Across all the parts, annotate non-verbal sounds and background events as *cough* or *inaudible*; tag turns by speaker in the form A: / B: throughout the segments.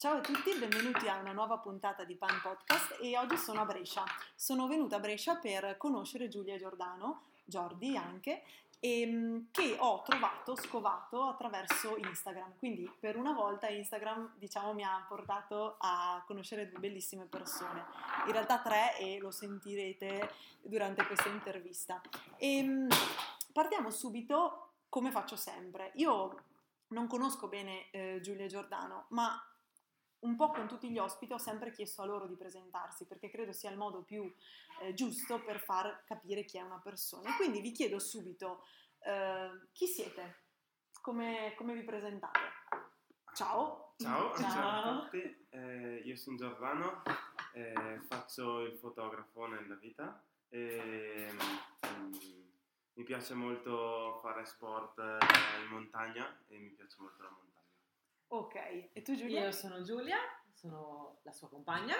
A: Ciao a tutti, benvenuti a una nuova puntata di Pan Podcast e oggi sono a Brescia. Sono venuta a Brescia per conoscere Giulia Giordano, Giordi anche, e, ehm, che ho trovato, scovato attraverso Instagram. Quindi per una volta Instagram diciamo mi ha portato a conoscere due bellissime persone, in realtà tre e lo sentirete durante questa intervista. E, ehm, partiamo subito come faccio sempre. Io non conosco bene eh, Giulia Giordano, ma un po' con tutti gli ospiti ho sempre chiesto a loro di presentarsi perché credo sia il modo più eh, giusto per far capire chi è una persona. E quindi vi chiedo subito eh, chi siete, come, come, vi presentate. Ciao.
B: Ciao, ciao, ciao a tutti, eh, io sono Giordano, eh, faccio il fotografo nella vita e mm, mi piace molto fare sport in montagna e mi piace molto la montagna.
A: Ok, e tu Giulia?
C: Io sono Giulia, sono la sua compagna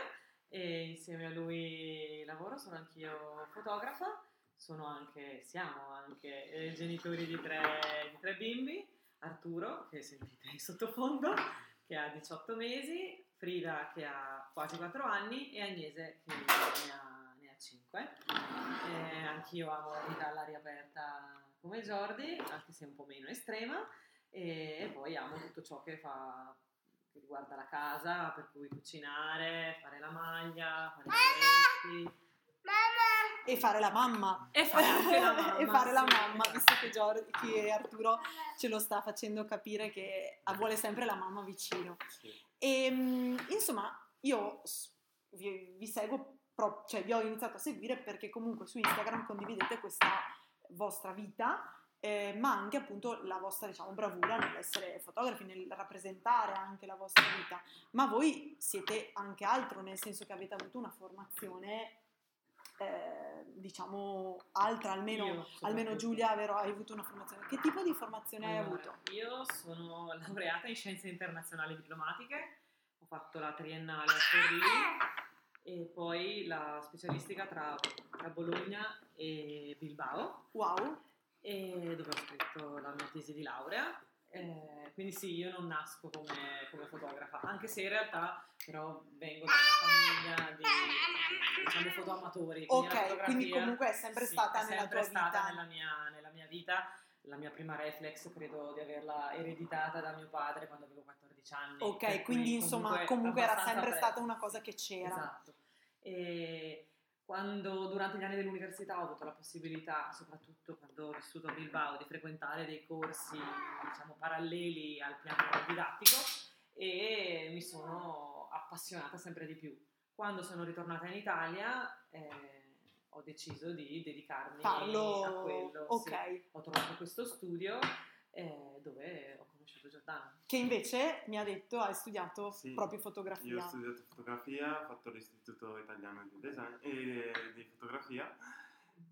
C: e insieme a lui lavoro, sono anch'io fotografa, sono anche, siamo anche eh, genitori di tre, di tre bimbi, Arturo, che sentite in sottofondo, che ha 18 mesi, Frida che ha quasi 4 anni e Agnese che ne ha, ne ha 5. Eh, anch'io amo la vita all'aria aperta come Jordi, anche se un po' meno estrema e, poi amo tutto ciò che fa che riguarda la casa, per cui cucinare, fare la maglia, fare i lavoretti.
A: E fare la mamma.
C: E fare anche la *laughs* mamma.
A: e fare la mamma, visto che, Giorgio, che Arturo ce lo sta facendo capire che vuole sempre la mamma vicino. Sì. E ehm, insomma, io vi, vi seguo, cioè vi ho iniziato a seguire perché comunque su Instagram condividete questa vostra vita eh, ma anche appunto la vostra diciamo, bravura nell'essere fotografi, nel rappresentare anche la vostra vita. Ma voi siete anche altro, nel senso che avete avuto una formazione eh, diciamo altra, almeno, almeno Giulia, vero, hai avuto una formazione. Che tipo di formazione allora, hai avuto?
C: Io sono laureata in scienze internazionali diplomatiche, ho fatto la triennale a Torino e poi la specialistica tra, tra Bologna e Bilbao.
A: Wow!
C: E dove ho scritto la mia tesi di laurea. Eh, quindi sì, io non nasco come, come, fotografa, anche se in realtà però vengo da una famiglia di, di diciamo, fotoamatori.
A: Quindi ok, quindi comunque è sempre sì, stata è nella sempre tua
C: stata. Nella mia, nella mia vita. La mia prima reflex credo di averla ereditata da mio padre quando avevo 14 anni.
A: Ok, quindi insomma comunque era sempre presto. stata una cosa che c'era.
C: Esatto. E, quando durante gli anni dell'università ho avuto la possibilità, soprattutto quando ho vissuto a Bilbao, di frequentare dei corsi diciamo, paralleli al piano didattico e mi sono appassionata sempre di più. Quando sono ritornata in Italia eh, ho deciso di dedicarmi
A: Farlo...
C: a quello.
A: Ok.
C: Sì, ho trovato questo studio eh, dove ho conosciuto Giordano.
A: Che invece mi ha detto hai studiato sì, proprio fotografia.
B: Io ho studiato fotografia, ho fatto l'Istituto Italiano di Design e di Fotografia,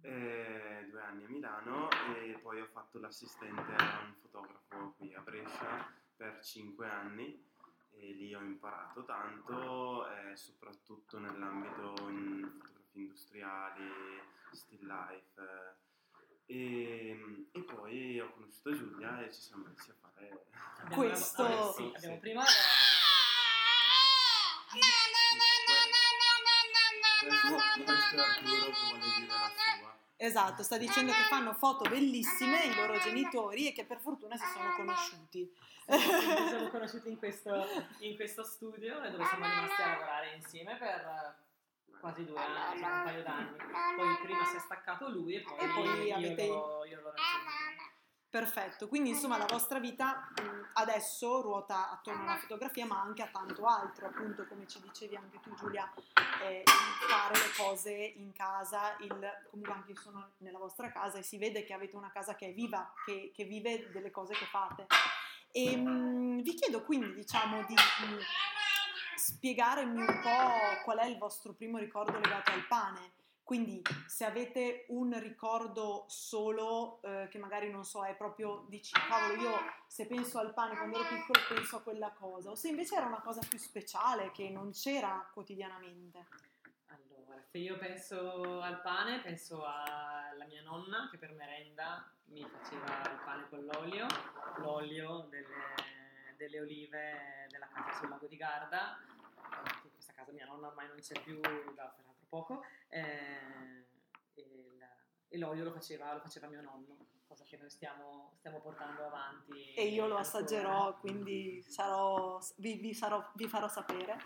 B: eh, due anni a Milano e poi ho fatto l'assistente a un fotografo qui a Brescia per cinque anni e lì ho imparato tanto, eh, soprattutto nell'ambito in fotografie industriali, still life eh, e, ehm, e, poi ho conosciuto Giulia e ci siamo messi a fare
A: abbiamo questo.
C: Lavorato, sì, abbiamo sì. prima
A: Esatto, sta dicendo che fanno foto bellissime i loro genitori e che per fortuna si sono conosciuti.
C: Sì, ci siamo conosciuti in questo, in questo studio e dove siamo rimasti a lavorare insieme per quasi due anni, un paio d'anni. Poi prima si è staccato lui e poi, e poi io, avete... lo, io l'ho.
A: Perfetto, quindi insomma la vostra vita adesso ruota attorno alla fotografia ma anche a tanto altro, appunto come ci dicevi anche tu Giulia, eh, fare le cose in casa, il, comunque anche io sono nella vostra casa e si vede che avete una casa che è viva, che, che vive delle cose che fate. E mh, vi chiedo quindi diciamo di... Mh, spiegarmi un po' qual è il vostro primo ricordo legato al pane. Quindi se avete un ricordo solo eh, che magari non so, è proprio dici cavolo io se penso al pane quando ero piccolo penso a quella cosa, o se invece era una cosa più speciale che non c'era quotidianamente.
C: Allora, se io penso al pane, penso alla mia nonna che per merenda mi faceva il pane con l'olio, l'olio delle delle olive della casa sul lago di Garda, che questa casa mia nonna ormai non c'è più da peraltro poco, eh, e, il- e l'olio lo faceva, lo faceva mio nonno, cosa che noi stiamo, stiamo portando avanti.
A: E io lo
C: ancora.
A: assaggerò, quindi sarò- vi, vi sarò- vi farò sapere.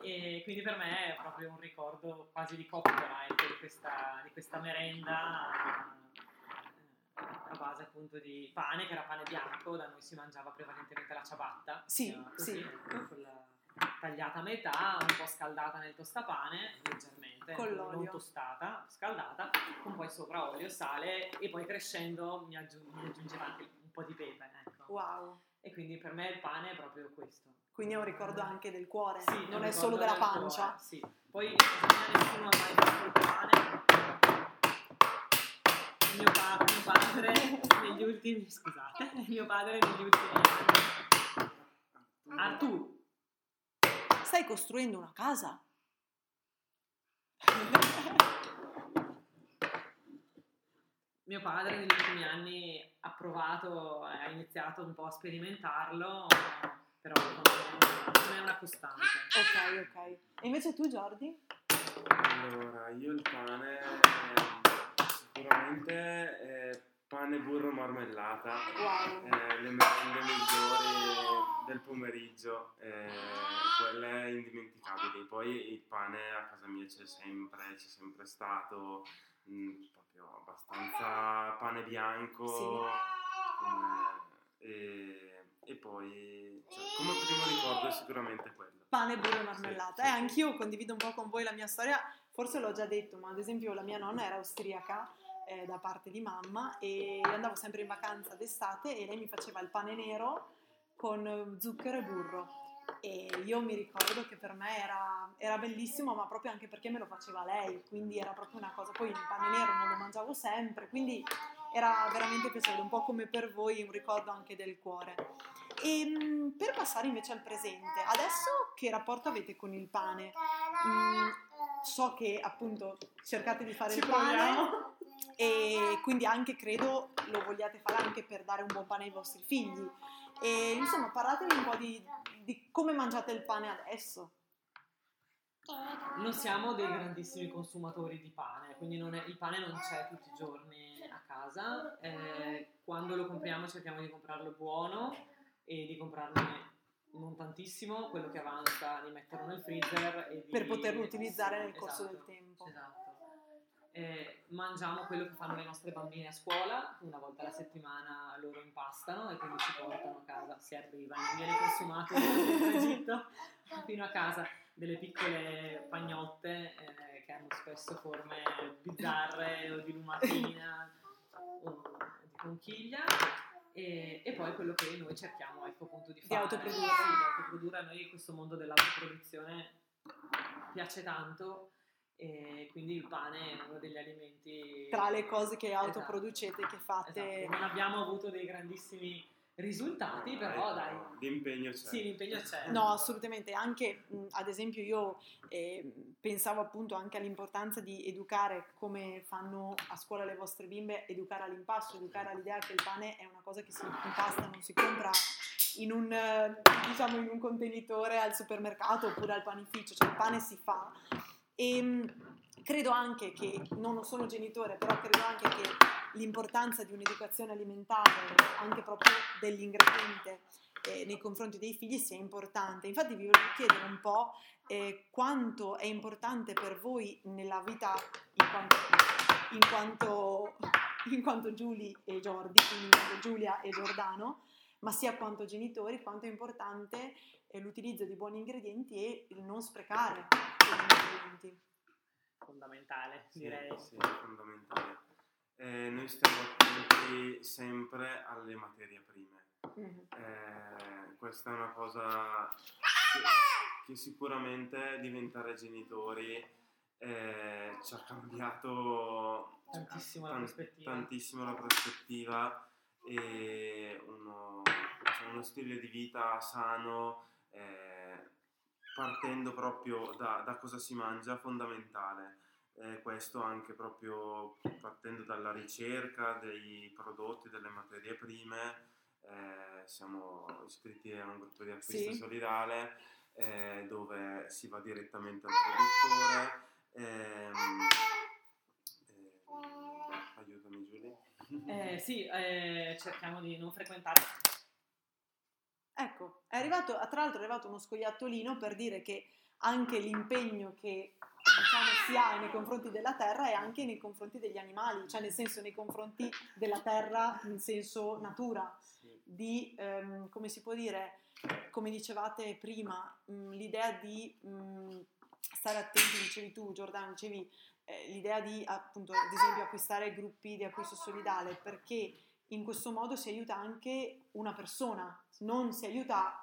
C: E quindi per me è proprio un ricordo quasi di copyright di questa, di questa merenda eh, a base appunto di pane, che era pane bianco, da noi si mangiava prevalentemente la ciabatta,
A: Sì,
C: chiama così,
A: sì.
C: ecco, quella tagliata a metà, un po' scaldata nel tostapane, leggermente,
A: Con
C: non
A: l'olio.
C: tostata, scaldata, con poi sopra olio, sale e poi crescendo mi, aggiung- mi aggiungeva anche un po' di pepe, ecco.
A: Wow.
C: E quindi per me il pane è proprio questo.
A: Quindi è un ricordo anche del cuore,
C: Sì,
A: non è solo della
C: del
A: pancia.
C: cuore, sì. Poi nessuno ha mai fatto il pane. Mio, pa- mio padre negli ultimi scusate, *laughs* mio padre negli ultimi anni. Artù,
A: Stai costruendo una casa? *laughs*
C: mio padre negli ultimi anni ha provato, ha iniziato un po' a sperimentarlo, però non è una costante.
A: ok, ok. E invece tu, Jordi?
B: Allora, io il pane eh, sicuramente eh, pane, burro, marmellata,
A: Wow.
B: eh, le merende migliori del pomeriggio, eh, quelle indimenticabili. Poi il pane a casa mia c'è sempre, c'è sempre stato, mh, proprio abbastanza pane bianco. come- e, e poi cioè, come primo ricordo è sicuramente quello.
A: Pane, burro e marmellata.
B: Sì,
A: Eh,
B: sì.
A: anch'io condivido un po' con voi la mia storia, forse l'ho già detto, ma ad esempio la mia nonna era austriaca eh, da parte di mamma e andavo sempre in vacanza d'estate e lei mi faceva il pane nero con eh, zucchero e burro. E io mi ricordo che per me era, era bellissimo, ma proprio anche perché me lo faceva lei, quindi era proprio una cosa. Poi il pane nero non lo mangiavo sempre, quindi era veramente piacevole, un po' come per voi, un ricordo anche del cuore. E mm, per passare invece al presente, adesso che rapporto avete con il pane? Mm, so che appunto cercate di fare
C: Ci
A: il pane
C: proviamo.
A: E quindi anche credo lo vogliate fare anche per dare un buon pane ai vostri figli. E insomma, parlatevi un po' di, di come mangiate il pane adesso.
C: Non siamo dei grandissimi consumatori di pane, quindi non è- il pane non c'è tutti i giorni a casa. eh, quando lo compriamo cerchiamo di comprarlo buono e di comprarne non tantissimo, quello che avanza di metterlo nel freezer e di-
A: Per poterlo utilizzare nel corso
C: esatto,
A: del tempo.
C: Esatto. Eh, mangiamo quello che fanno le nostre bambine a scuola, una volta alla settimana loro impastano e quindi ci portano a casa, se arriva, non viene consumato in Egitto, *laughs* fino a casa delle piccole pagnotte eh, che hanno spesso forme bizzarre o di lumatina o di conchiglia e, e poi quello che noi cerchiamo ecco, appunto di
A: Di
C: fare
A: autoprodurre.
C: Sì, di autoprodurre a noi questo mondo dell'autoproduzione piace tanto e quindi il pane è uno degli alimenti
A: Tra le cose che
C: Esatto.
A: autoproducete, che fate...
C: Esatto, non abbiamo avuto dei grandissimi risultati però
B: Ecco,
C: dai
B: L'impegno c'è.
C: sì l'impegno c'è *laughs*
A: No, assolutamente, anche mh, ad esempio io eh, pensavo appunto anche all'importanza di educare come fanno a scuola le vostre bimbe, educare all'impasto, educare all'idea che il pane è una cosa che si impasta, non si compra in un, eh, diciamo, in un contenitore al supermercato oppure al panificio, cioè il pane si fa. E mh, credo anche che, non sono genitore, però credo anche che l'importanza di un'educazione alimentare, anche proprio dell'ingrediente, eh, nei confronti dei figli sia importante. Infatti vi volevo chiedere un po' eh, quanto è importante per voi nella vita in quanto, in quanto, in quanto Giulia e Jordi, quindi Giulia e Giordano, ma sia quanto genitori, quanto è importante l'utilizzo di buoni ingredienti e il non sprecare quegli ingredienti.
C: fondamentale
B: Sì,
C: direi
B: sì, è fondamentale. Eh, noi stiamo attenti sempre alle materie prime.
A: Mhm.
B: Eh, questa è una cosa che, che sicuramente diventare genitori eh, ci ha cambiato
C: Tantissimo la
B: tan-
C: prospettiva.
B: tantissimo la prospettiva e uno, cioè uno stile di vita sano eh, partendo proprio da, da cosa si mangia fondamentale. Eh, questo anche proprio partendo dalla ricerca dei prodotti, delle materie prime, eh, siamo iscritti a un gruppo di acquisto
A: Sì.
B: solidale eh, dove si va direttamente al produttore. ehm, ehm, aiutami Giulia.
C: Eh, sì, eh, cerchiamo di non frequentare.
A: Ecco, è arrivato, tra l'altro è arrivato uno scoiattolino per dire che anche l'impegno che diciamo, si ha nei confronti della terra è anche nei confronti degli animali, cioè nel senso nei confronti della terra in senso natura, di, ehm, come si può dire, come dicevate prima, mh, l'idea di mh, stare attenti, dicevi tu Giordano, dicevi eh, l'idea di appunto ad esempio acquistare gruppi di acquisto solidale perché in questo modo si aiuta anche una persona, non si aiuta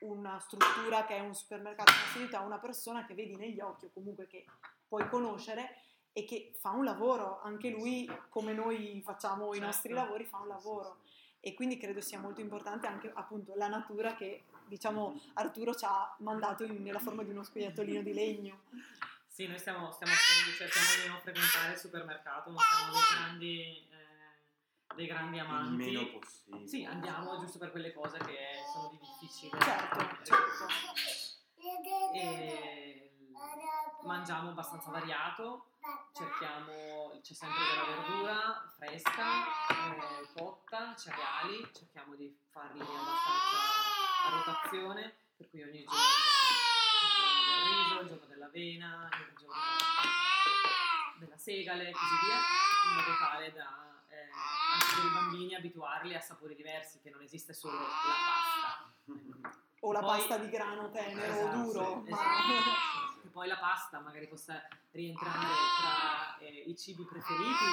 A: una struttura che è un supermercato, ma si aiuta una persona che vedi negli occhi o comunque che puoi conoscere e che fa un lavoro, anche lui come noi facciamo i
C: Certo.
A: nostri lavori fa un lavoro e quindi credo sia molto importante anche appunto la natura che diciamo Arturo ci ha mandato in- nella forma di uno scoiattolino di legno.
C: Sì, noi stiamo, stiamo cerchiamo di non frequentare il supermercato, non siamo dei grandi, eh, dei grandi
B: Il
C: amanti.
B: meno possibile.
C: Sì, andiamo giusto per quelle cose che sono di difficile.
A: Certo, certo.
C: E mangiamo abbastanza variato, cerchiamo, c'è sempre della verdura fresca, eh, cotta, cereali, cerchiamo di farli abbastanza a rotazione, per cui ogni giorno il giorno del riso, il giorno dell'avena, il giorno della segale e così via, in modo tale da per i bambini abituarli a sapori diversi, che non esiste solo la pasta. Ecco.
A: O la
C: Poi-
A: pasta di grano tenero
C: Esatto,
A: o duro,
B: sì,
C: esatto. Che poi la pasta magari possa rientrare tra eh, i cibi preferiti.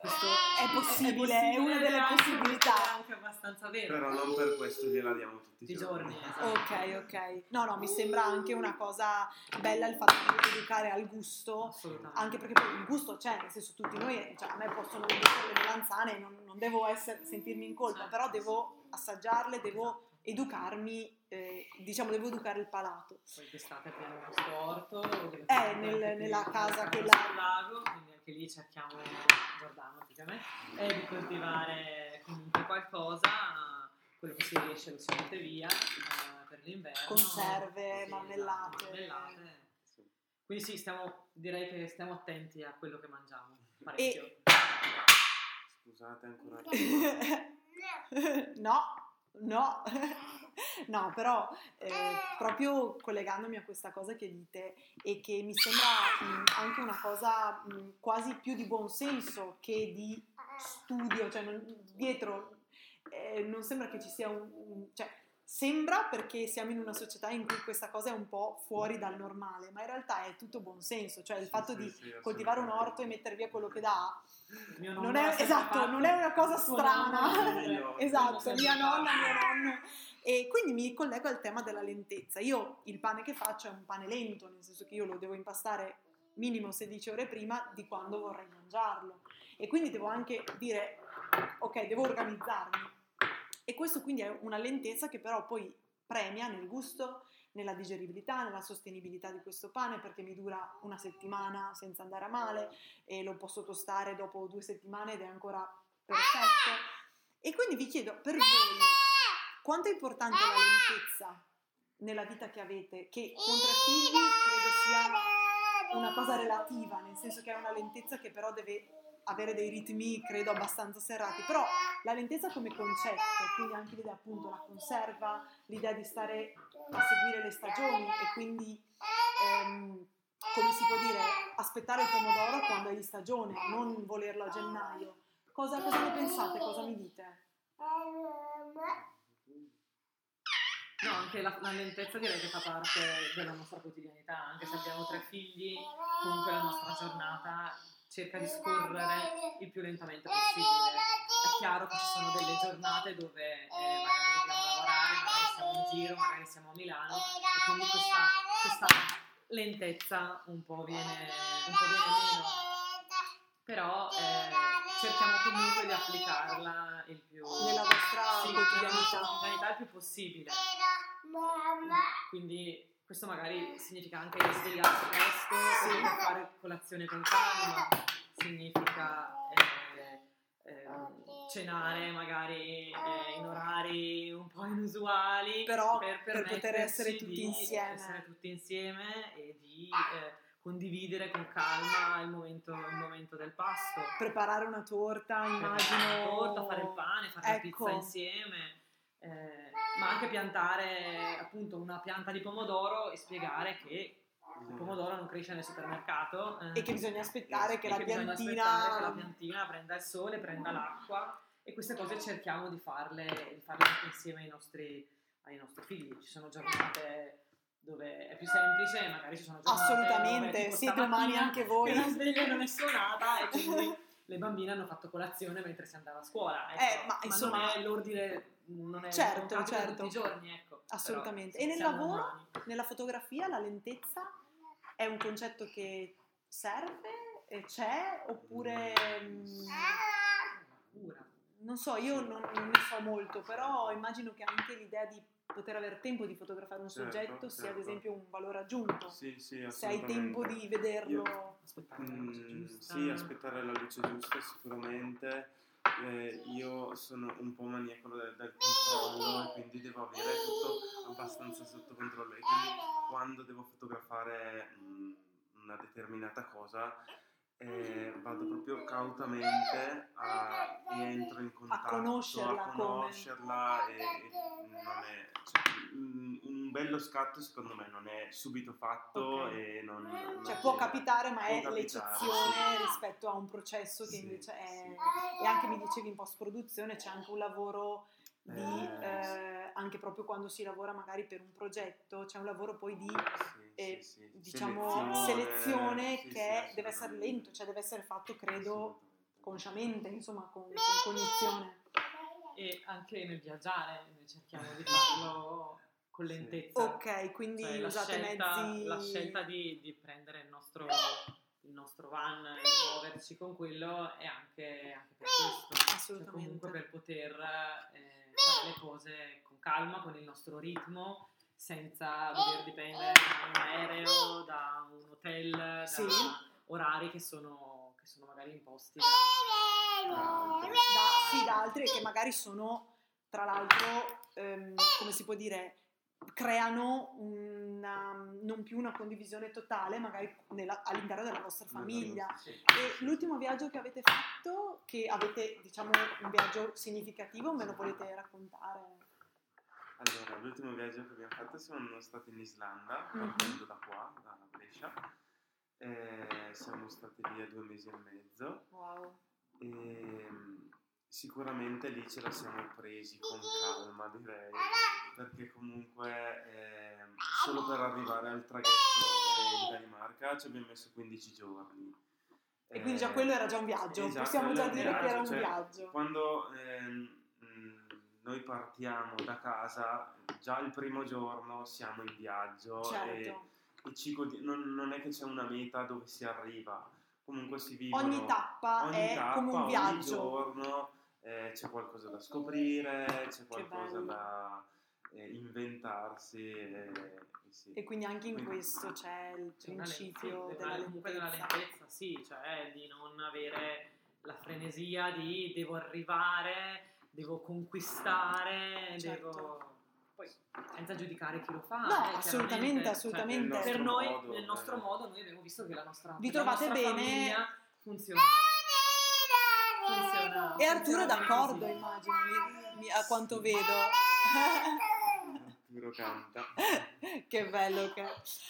C: Questo
A: È possibile, è una delle
C: è anche-
A: possibilità.
C: È anche abbastanza vero.
B: Però non per questo gliela diamo tutti i giorni.
C: giorni, esatto.
A: Ok, ok. No, no, mi sembra anche una cosa bella il fatto di educare al gusto,
C: Assolutamente.
A: anche perché poi il gusto c'è, nel senso tutti noi, cioè a me possono piacere le melanzane, non, non devo essere- sentirmi in colpa,
C: Certo.
A: però devo assaggiarle, devo
C: Esatto.
A: Educarmi, eh, diciamo devo educare il palato.
C: Poi d'estate abbiamo questo orto
A: Eh, nel- nella casa quella-
C: sul lago, quindi anche lì cerchiamo, Giordano praticamente, eh, di coltivare comunque qualcosa, quello che si riesce lo si mette via eh, per l'inverno.
A: Conserve,
C: Sì,
A: marmellate.
C: esatto, marmellate.
B: Sì.
C: Quindi sì, stiamo, direi che stiamo attenti a quello che mangiamo, parecchio.
B: Scusate ancora. *laughs*
A: no, no, *laughs* no, però eh, proprio collegandomi a questa cosa che dite e che mi sembra mh, anche una cosa mh, quasi più di buonsenso che di studio, cioè non- dietro eh, non sembra che ci sia un, un- cioè sembra perché siamo in una società in cui questa cosa è un po' fuori dal normale, ma in realtà è tutto buonsenso, cioè il
B: Sì,
A: fatto
B: sì,
A: di
B: sì,
A: coltivare un orto e mettere via quello che dà
C: Mio
A: non è, esatto,
C: fatto.
A: non è una cosa strana. *laughs*
B: Io-
A: esatto, mia nonna, mio nonno. E quindi mi collego al tema della lentezza. Io il pane che faccio è un pane lento, nel senso che io lo devo impastare minimo 16 ore prima di quando vorrei mangiarlo. E quindi devo anche dire, ok, devo organizzarmi. E questo quindi è una lentezza che però poi premia nel gusto, nella digeribilità, nella sostenibilità di questo pane perché mi dura una settimana senza andare a male e lo posso tostare dopo due settimane ed è ancora perfetto. E quindi vi chiedo, per voi, quanto è importante la lentezza nella vita che avete? Che con tre figli credo sia una cosa relativa, nel senso che è una lentezza che però deve avere dei ritmi, credo, abbastanza serrati. Però la lentezza come concetto, quindi anche l'idea appunto la conserva, l'idea di stare a seguire le stagioni e quindi, ehm, come si può dire, aspettare il pomodoro quando è di stagione, non volerlo a gennaio. Cosa, cosa ne pensate? Cosa mi dite?
C: No, anche la, la lentezza direi che fa parte della nostra quotidianità, anche se abbiamo tre figli, comunque la nostra giornata cerca di scorrere il più lentamente possibile. È chiaro che ci sono delle giornate dove eh, magari dobbiamo lavorare, magari siamo in giro, magari siamo a Milano e quindi questa, questa lentezza un po' viene, un po' viene meno. Però eh, cerchiamo comunque di applicarla il più
A: Nella vostra
C: sì,
A: quotidianità.
C: il più possibile. Quindi questo magari significa anche svegliarsi presto, significa fare colazione con calma, significa eh, ehm, cenare magari eh, in orari un po' inusuali
A: Però per poter
C: permetterci
A: essere tutti insieme.
C: essere tutti insieme e di eh, condividere con calma il momento, il momento del pasto
A: Preparare una torta,
C: Preparare
A: immagino.
C: la torta, fare il pane, fare
A: Ecco.
C: la pizza insieme, eh, ma anche piantare appunto una pianta di pomodoro e spiegare che il pomodoro non cresce nel supermercato eh,
A: E che bisogna aspettare che
C: e
A: la
C: che
A: piantina...
C: aspettare che la piantina prenda il sole, prenda l'acqua e queste cose cerchiamo di farle, di farle tutte insieme ai nostri, ai nostri figli. Ci sono giornate dove è più semplice, magari ci sono giornate dove,
A: Assolutamente,
C: tipo
A: siete umani anche voi. *laughs*
C: che la sveglia non è suonata e quindi *laughs* le bambine hanno fatto colazione mentre si andava a scuola. ecco.
A: Eh, ma insomma-
C: non è l'ordine, non è
A: Certo,
C: non
A: certo.
C: tutti i giorni, ecco.
A: Assolutamente.
C: Però
A: E nel lavoro?
C: umani.
A: Nella fotografia la lentezza è un concetto che serve, c'è, oppure... mm,
C: Cura.
A: non so, io non, non ne so molto, però immagino che anche l'idea di poter avere tempo di fotografare un
B: Certo,
A: soggetto sia ad
B: certo.
A: esempio un valore aggiunto.
B: Sì, sì,
A: Se hai tempo di vederlo...
C: Aspettare la luce
B: Mm,
C: giusta.
B: sì, aspettare la luce giusta sicuramente. Eh, io sono un po' maniaco del, del controllo e quindi devo avere tutto abbastanza sotto controllo e quindi quando devo fotografare mm, una determinata cosa eh, vado proprio cautamente a, e entro in contatto
A: conoscerla
B: a conoscerla e, e non è cioè, un bello scatto secondo me non è subito fatto
A: Ok.
B: e non, non
A: Cioè può capitare, ma
B: può
A: è
B: capitare,
A: l'eccezione
B: sì.
A: rispetto a un processo che
B: Sì,
A: invece è...
B: sì.
A: E anche mi dicevi in post-produzione c'è anche un lavoro di...
B: Eh,
A: eh, anche proprio quando si lavora magari per un progetto, c'è un lavoro poi di
B: Sì,
A: eh,
B: sì, sì.
A: diciamo selezione che
B: sì,
A: deve essere lento, cioè deve essere fatto credo consciamente, insomma con, con cognizione.
C: E anche nel viaggiare noi cerchiamo di farlo con
B: Sì.
C: lentezza.
A: Ok, quindi
C: Cioè, la
A: usate
C: scelta,
A: mezzi...
C: la scelta di, di prendere il nostro, il nostro van e muoverci con quello è anche, anche per questo. Cioè,
A: Assolutamente.
C: comunque per poter eh, le cose con calma, con il nostro ritmo, senza dover dipendere da un aereo, da un hotel, da
A: Sì.
C: orari che sono, che sono magari imposti da,
A: da, sì, da altri che magari sono, tra l'altro, ehm, come si può dire, creano una, non più una condivisione totale, magari nella- all'interno della vostra famiglia. E l'ultimo viaggio che avete fatto, che avete, diciamo, un viaggio significativo, me lo volete raccontare?
B: Allora, l'ultimo viaggio che abbiamo fatto siamo stati in Islanda,
A: Mhm.
B: partendo da qua, da Brescia. Eh, siamo stati via due mesi e mezzo
A: Wow.
B: e mm, sicuramente lì ce la siamo presi con calma, direi, perché comunque ehm, solo per arrivare al traghetto eh, in Danimarca ci abbiamo messo 15 giorni.
A: E quindi già
B: Eh,
A: quello era già un viaggio,
B: esatto,
A: possiamo già
B: un
A: dire che era un
B: cioè,
A: viaggio.
B: Quando ehm, mh, noi partiamo da casa, già il primo giorno siamo in viaggio e,
A: Certo.
B: e ci godi- non, non è che c'è una meta dove si arriva, comunque si vivono
A: Ogni tappa
B: ogni
A: è
B: tappa,
A: come un
B: ogni
A: viaggio.
B: giorno eh, c'è qualcosa da scoprire, c'è qualcosa da eh, inventarsi e, e sì.
A: E quindi anche in
B: Quindi-
A: questo c'è il
C: C'è
A: principio
C: lentezza,
A: della
C: comunque della
A: lentezza.
C: lentezza, sì, cioè di non avere la frenesia di devo arrivare, devo conquistare,
A: Certo.
C: devo... Poi senza giudicare chi lo fa.
A: No,
C: eh,
A: assolutamente,
C: cioè,
A: assolutamente.
B: nel
C: per noi,
B: modo,
C: nel nostro
B: eh.
C: modo, noi abbiamo visto che la nostra,
A: Vi
C: la
A: trovate
C: nostra
A: bene?
C: famiglia funziona.
A: E Arturo è d'accordo,
C: così.
A: immagino, mi- mi- a quanto vedo.
B: Arturo canta. *laughs*
A: che bello che.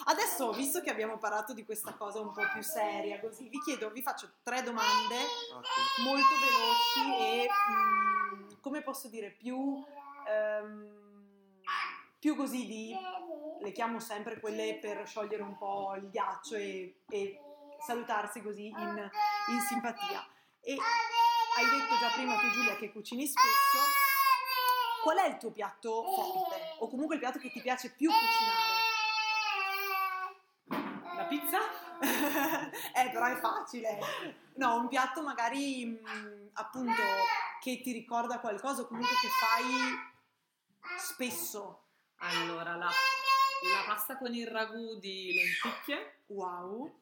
A: Adesso, visto che abbiamo parlato di questa cosa un po' più seria, così vi chiedo, vi faccio tre domande
B: Ottimo.
A: molto veloci e mm, come posso dire, più, ehm, più così di le chiamo sempre quelle per sciogliere un po' il ghiaccio e, e salutarsi così in, in simpatia. E hai detto già prima tu Giulia che cucini spesso. Qual è il tuo piatto forte? O comunque il piatto che ti piace più cucinare?
C: La pizza? *laughs*
A: eh, però è facile. No, un piatto magari mh, appunto che ti ricorda qualcosa o comunque che fai spesso.
C: Allora, la, la pasta con il ragù di lenticchie
A: Wow.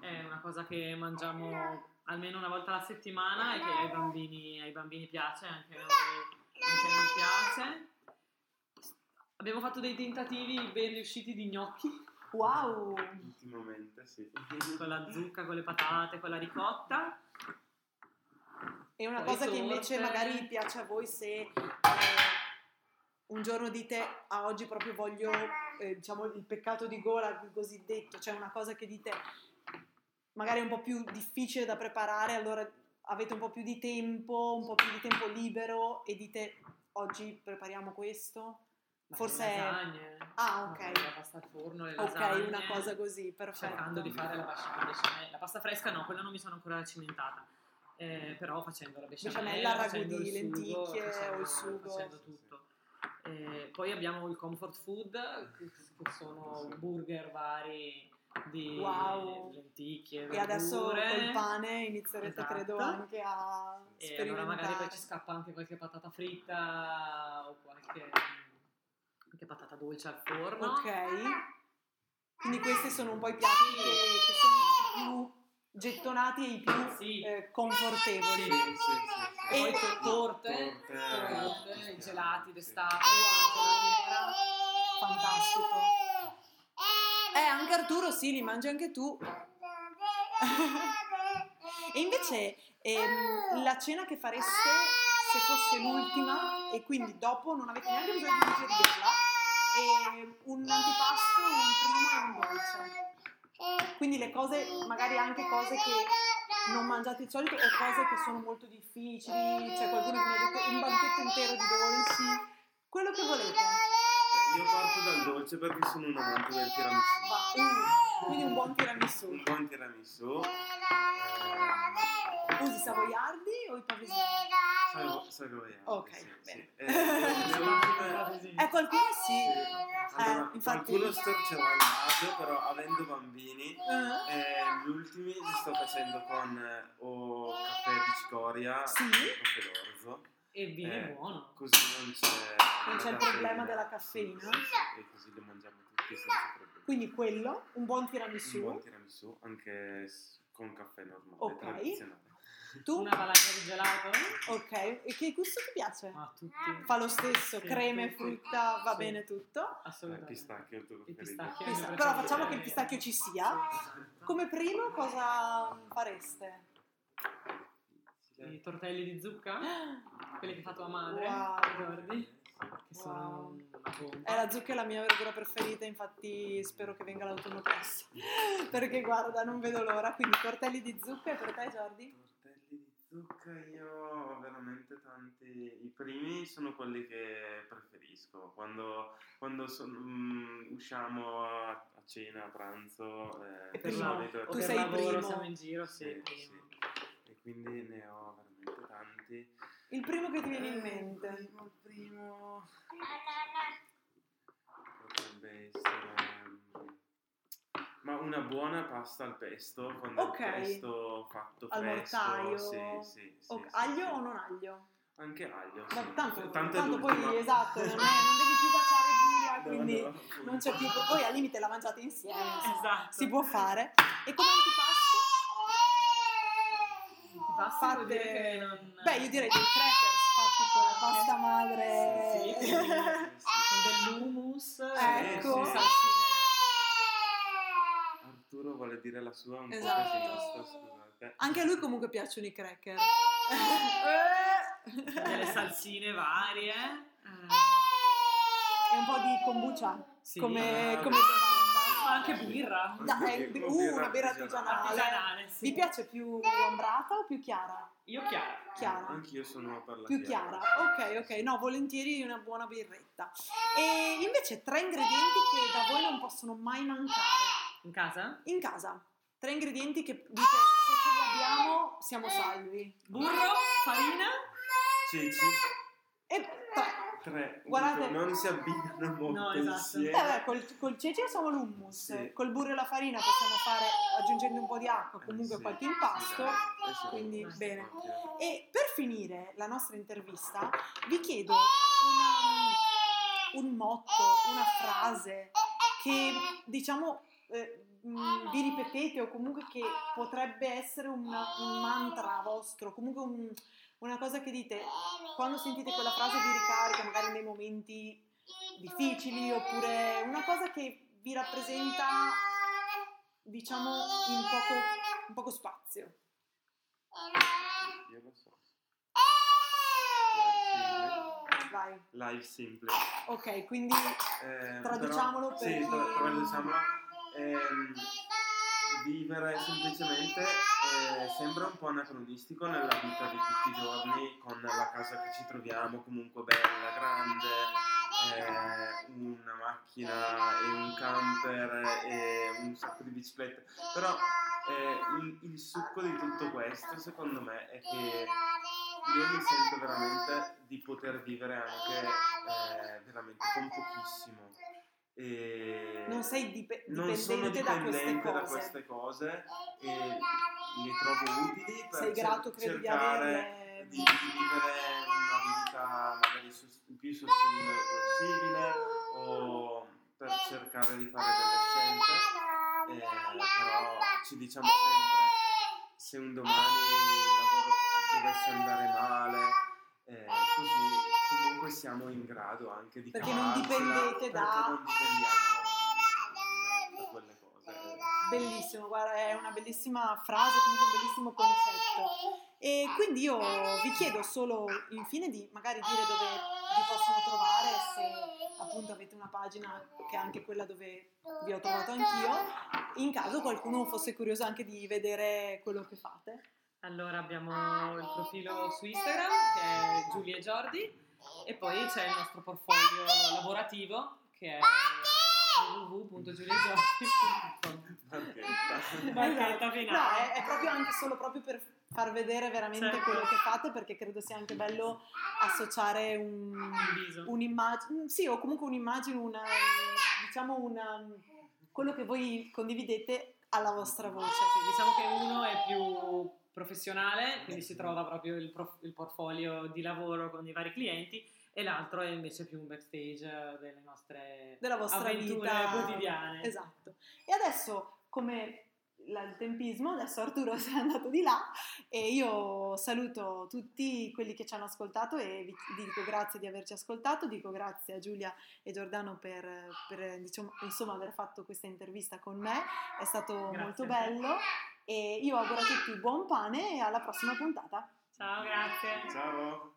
C: è una cosa che mangiamo almeno una volta alla settimana e che ai bambini, ai bambini piace, anche a noi, anche a noi piace. Abbiamo fatto dei tentativi ben riusciti di gnocchi
A: Wow!
B: Ultimamente sì.
C: con la zucca, con le patate, con la ricotta.
A: È una
C: Poi
A: cosa che invece magari piace a voi se eh, un giorno dite a oggi proprio voglio eh, diciamo il peccato di gola il cosiddetto, cioè una cosa che dite magari è un po' più difficile da preparare, allora avete un po' più di tempo, un po' più di tempo libero e dite oggi prepariamo questo.
C: Ma
A: Forse
C: le lasagne.
A: Ah, ok.
C: La pasta al forno, le
A: Ok,
C: lasagne.
A: una cosa così, perfetto.
C: cercando di fare la besciamella. besciamella. La pasta fresca no, quella non mi sono ancora cimentata. Eh, però facendo la besciamella,
A: Besciamella, ragù di lenticchie
C: facendo-
A: o il sugo.
C: Facendo tutto. Eh, poi abbiamo il comfort food, che sono burger vari di
A: Wow.
C: lenticchie,
A: E adesso
C: verdure.
A: col pane inizierete
C: Esatto.
A: credo anche a
C: E
A: sperimentare.
C: allora magari poi ci scappa anche qualche patata fritta o qualche, qualche patata dolce al forno.
A: Ok. Quindi questi sono un po' i piatti che, che sono i più gettonati e i più
C: Sì.
A: eh, confortevoli.
B: Sì, sì, sì,
C: E
B: sì.
C: poi to- torte,
B: Torte,
C: torte,
B: sì,
C: i
B: sì.
C: gelati d'estate, gelatiera.
A: Fantastico. Eh, anche Arturo sì, li mangi anche tu. E invece ehm, la cena che fareste se fosse l'ultima e quindi dopo non avete neanche bisogno di digerirla, è un antipasto, un primo e un dolce. Quindi le cose, magari anche cose che non mangiate di solito o cose che sono molto difficili, c'è qualcuno che mi ha detto un banchetto intero di dolci, quello che volete.
B: Io parto dal dolce perché sono un amante del tiramisù.
A: Uh, quindi un buon tiramisù.
B: Un buon tiramisù.
A: Usi savoiardi o i pavesini?
B: Sai come
A: Ok,
B: sì,
A: bene.
B: sì. Eh, ultime- *laughs*
A: Eh, qualcuno sì.
B: Allora,
A: Eh, infatti-
B: qualcuno storceva il naso, però avendo bambini,
A: Eh?
B: eh, gli ultimi li sto facendo con eh, o caffè di cicoria
A: Sì.
B: o caffè d'orzo.
C: E viene
B: Eh,
C: buono.
B: Così non c'è,
A: Non c'è il problema della caffeina.
B: Sì, sì, e così li mangiamo tutti senza problemi.
A: Quindi quello, un buon
B: un
A: tiramisù.
B: buon tiramisù, anche con caffè normale,
A: Ok.
B: tradizionale.
A: Tu? *laughs*
C: Una valanga di gelato?
A: Ok. E che gusto ti piace?
C: Ma tutti.
A: Fa lo stesso,
C: Sì,
A: creme,
C: sì.
A: frutta, va
C: Sì.
A: bene tutto.
B: Eh,
C: Assolutamente.
B: pistacchio è il
C: pistacchio.
A: Pista- Però facciamo che il pistacchio ci sia. Come primo cosa fareste?
C: I tortelli di zucca? *gasps* Quelli che fa tua madre?
A: Wow.
C: Ricordi? Che sono
A: Wow.
C: una bomba.
A: Eh, la zucca è la mia verdura preferita, infatti spero che venga l'autunno presto. *laughs* Perché guarda, non vedo l'ora. Quindi tortelli di zucca e per te, Jordi?
B: Tortelli di zucca io ho veramente tanti. I primi sono quelli che preferisco. Quando, quando son- mm, usciamo a, a cena, a pranzo, eh,
C: per
B: solito
C: o
A: Tu
C: per
A: sei il
C: lavoro,
A: primo.
C: siamo in giro, sì,
B: Sì,
C: primo.
B: sì. E quindi ne ho veramente tanti.
A: Il primo che ti viene in
B: Eh,
A: mente?
B: Il primo, il primo potrebbe essere. Ma una buona pasta al pesto, con
A: Ok.
B: il pesto fatto
A: Al
B: fresco.
A: mortaio?
B: Sì, sì, sì,
A: O-
B: sì,
A: aglio
B: sì.
A: o non aglio?
B: Anche aglio.
A: Ma tanto,
B: Tanto
A: tanto poi esatto, non, è- non devi più baciare Giulia,
B: No,
A: quindi
B: no, appunto.
A: non c'è più. Poi al limite la mangiate insieme,
C: Esatto.
A: si può fare. E come antipasto?
C: Antipasti Che non...
A: Beh, io direi dei crackers fatti con la pasta madre.
C: Sì, sì,
B: sì, sì.
C: Con dell'hummus,
A: Ecco.
C: sì.
B: Arturo vuole dire la sua un
A: Esatto.
B: po' casinista, scusate.
A: Anche a lui comunque piacciono i cracker.
C: delle salsine varie. Eh,
A: E un po' di kombucha
C: sì.
A: come,
B: Ah,
A: come.
C: Ma anche birra.
A: Dai,
B: Birra
A: uh, una birra artigianale.
C: Artigianale, sì.
A: Vi piace più ambrata o più chiara?
C: Io chiaro.
A: Chiara.
B: Anch'io sono per la
A: Più chiara, ok, ok, no, volentieri una buona birretta. E invece tre ingredienti che da voi non possono mai mancare
C: In casa?
A: in casa. Tre ingredienti che dite se ce li abbiamo siamo salvi.
C: Burro, farina.
B: Ceci,
A: tre. Guardate-
B: Dico, non si abbinano molto
C: No, esatto.
B: insieme.
A: Eh beh, col, col ceci facciamo l'hummus,
B: Sì.
A: col burro e la farina possiamo fare aggiungendo un po' di acqua, comunque
B: Eh, sì.
A: qualche impasto.
B: Esatto.
A: quindi
B: Esatto.
A: bene. E per finire la nostra intervista vi chiedo una- un motto, una frase che diciamo eh, mh, vi ripetete o comunque che potrebbe essere una- un mantra vostro, comunque un- una cosa che dite quando sentite quella frase vi ricarica magari nei momenti difficili oppure una cosa che vi rappresenta diciamo in poco, in poco spazio.
B: Io lo so.
A: Vai.
B: Live simple.
A: Ok, quindi
B: Eh,
A: Traduciamolo
B: però-
A: per
B: Sì, traduciamolo. Ehm, vivere semplicemente eh, sembra un po' anacronistico nella vita di tutti i giorni con la casa che ci troviamo comunque bella, grande, eh, una macchina e un camper e un sacco di biciclette. Però eh, il, il succo di tutto questo secondo me è che io mi sento veramente di poter vivere anche eh, veramente con pochissimo.
A: Non sei dipe-
B: non sono
A: dipendente da queste
B: dipendente da
A: cose.
B: queste cose e le trovo utili per
A: Sei
B: cer-
A: grato, di
B: cercare
A: averle.
B: di, di vivere una vita magari il più sostenibile possibile o per cercare di fare delle scelte eh, però ci diciamo sempre se un domani il lavoro dovesse andare male eh, così comunque siamo in grado anche di
A: Perché non dipendete da-
B: perché non dipendiamo da, da quelle cose
A: Bellissimo, guarda, è una bellissima frase, comunque un bellissimo concetto. E quindi io vi chiedo solo infine di magari dire dove vi possono trovare, se appunto avete una pagina che è anche quella dove vi ho trovato anch'io, in caso qualcuno fosse curioso anche di vedere quello che fate.
C: Allora abbiamo il profilo su Instagram che è Giulia e Jordi e poi c'è il nostro portfolio lavorativo che è.
B: Marchetta
A: No, è, è proprio anche solo proprio per far vedere veramente
C: Certo.
A: quello che fate perché credo sia anche bello associare un, un'immagine, sì, o comunque un'immagine, una, diciamo una, quello che voi condividete alla vostra voce.
C: Sì, diciamo che uno è più professionale, quindi si trova proprio il, prof- il portfolio di lavoro con i vari clienti e l'altro è invece più un backstage delle nostre
A: della vostra vita
C: quotidiane.
A: Esatto. E adesso, come il tempismo, adesso Arturo si *laughs* è andato di là e io saluto tutti quelli che ci hanno ascoltato e vi dico grazie di averci ascoltato, dico grazie a Giulia e Giordano per, per, diciamo, insomma, aver fatto questa intervista con me, è stato
C: Grazie
A: molto bello e io auguro a tutti buon pane e alla prossima puntata.
C: Ciao, grazie.
B: ciao